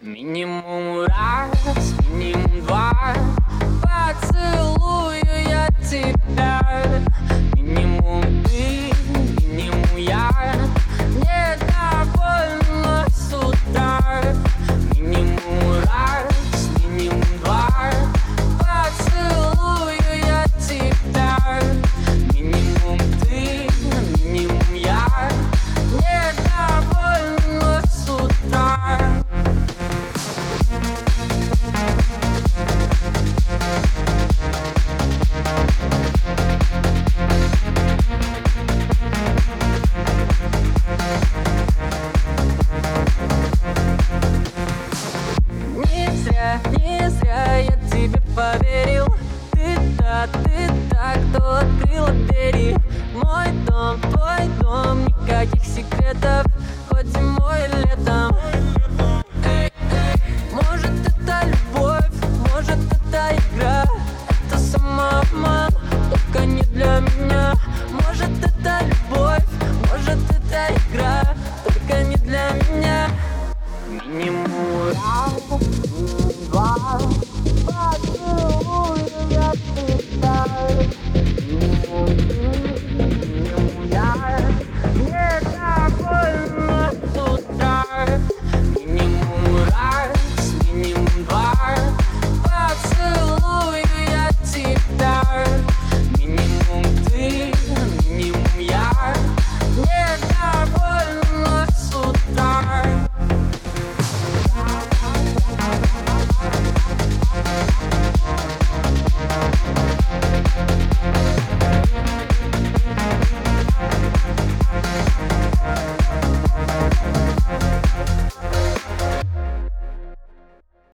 Минимум раз, минимум два не зря я тебе поверил. Ты да, ты Bye.